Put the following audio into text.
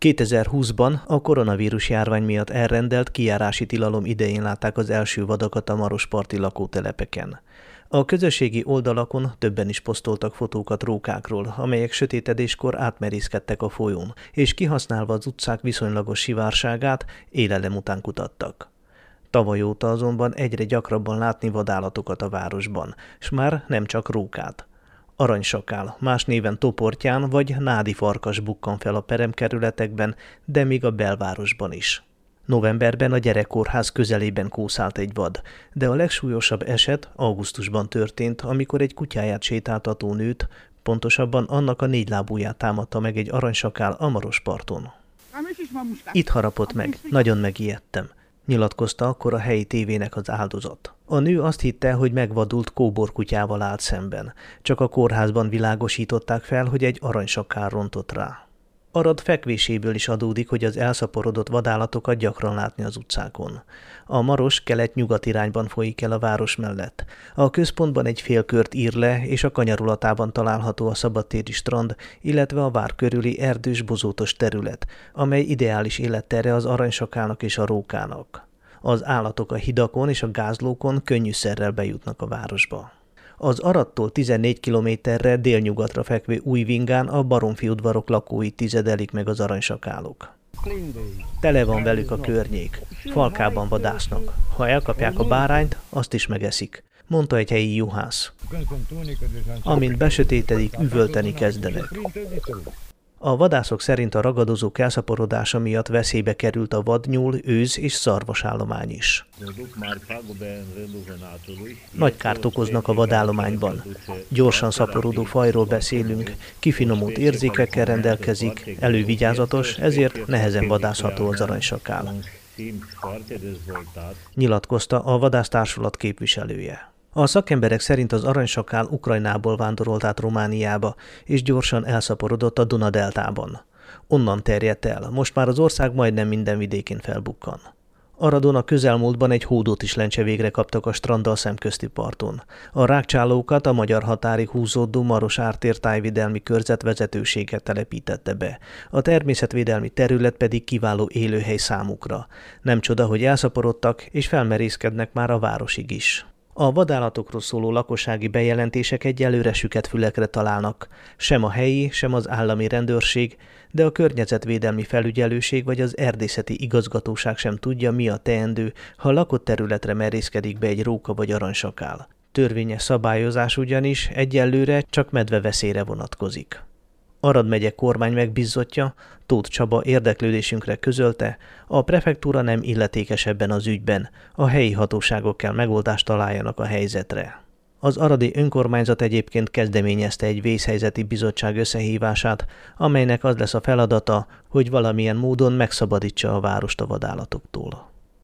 2020-ban a koronavírus járvány miatt elrendelt kijárási tilalom idején látták az első vadakat a marosparti lakótelepeken. A közösségi oldalakon többen is posztoltak fotókat rókákról, amelyek sötétedéskor átmerészkedtek a folyón, és kihasználva az utcák viszonylagos sivárságát, élelem után kutattak. Tavaly óta azonban egyre gyakrabban látni vadállatokat a városban, s már nem csak rókát. Aranysakál, más néven toportyán vagy nádi farkas bukkan fel a peremkerületekben, de még a belvárosban is. Novemberben a gyerekkórház közelében kószált egy vad, de a legsúlyosabb eset augusztusban történt, amikor egy kutyáját sétáltató nőt, pontosabban annak a négy lábúját támadta meg egy aranysakál a Marosparton. Itt harapott meg, nagyon megijedtem nyilatkozta akkor a helyi tévének az áldozat. A nő azt hitte, hogy megvadult kóborkutyával állt szemben, csak a kórházban világosították fel, hogy egy aranysakár rontott rá. Arad fekvéséből is adódik, hogy az elszaporodott vadállatokat gyakran látni az utcákon. A Maros kelet-nyugat irányban folyik el a város mellett. A központban egy félkört ír le, és a kanyarulatában található a szabadtéri strand, illetve a vár körüli erdős bozótos terület, amely ideális élettere az aranysakának és a rókának. Az állatok a hidakon és a gázlókon könnyűszerrel bejutnak a városba. Az Arattól 14 kilométerre délnyugatra fekvő Újvingán a baromfi udvarok lakói tizedelik meg az aranysakálok. Tele van velük a környék, falkában vadásznak. Ha elkapják a bárányt, azt is megeszik, mondta egy helyi juhász. Amint besötétedik, üvölteni kezdenek. A vadászok szerint a ragadozók elszaporodása miatt veszélybe került a vadnyúl, őz és szarvasállomány is. Nagy kárt okoznak a vadállományban. Gyorsan szaporodó fajról beszélünk, kifinomult érzékekkel rendelkezik, elővigyázatos, ezért nehezen vadászható az aranysakál. Nyilatkozta a vadásztársulat képviselője. A szakemberek szerint az aranysakál Ukrajnából vándorolt át Romániába, és gyorsan elszaporodott a Duna-deltában. Onnan terjedt el, most már az ország majdnem minden vidékén felbukkan. Aradon a közelmúltban egy hódót is lencse végre kaptak a stranddal szemközti parton. A rákcsálókat a magyar határi húzódó Maros Ártér tájvédelmi körzet vezetősége telepítette be. A természetvédelmi terület pedig kiváló élőhely számukra. Nem csoda, hogy elszaporodtak és felmerészkednek már a városig is. A vadállatokról szóló lakossági bejelentések egyelőre süket fülekre találnak. Sem a helyi, sem az állami rendőrség, de a környezetvédelmi felügyelőség vagy az erdészeti igazgatóság sem tudja, mi a teendő, ha lakott területre merészkedik be egy róka vagy aranysakál. Törvényes szabályozás ugyanis egyelőre csak medveveszélyre vonatkozik. Arad megye kormány megbízottja, Tóth Csaba érdeklődésünkre közölte, a prefektúra nem illetékes ebben az ügyben, a helyi hatóságok kell megoldást találjanak a helyzetre. Az aradi önkormányzat egyébként kezdeményezte egy vészhelyzeti bizottság összehívását, amelynek az lesz a feladata, hogy valamilyen módon megszabadítsa a várost a vadállatoktól.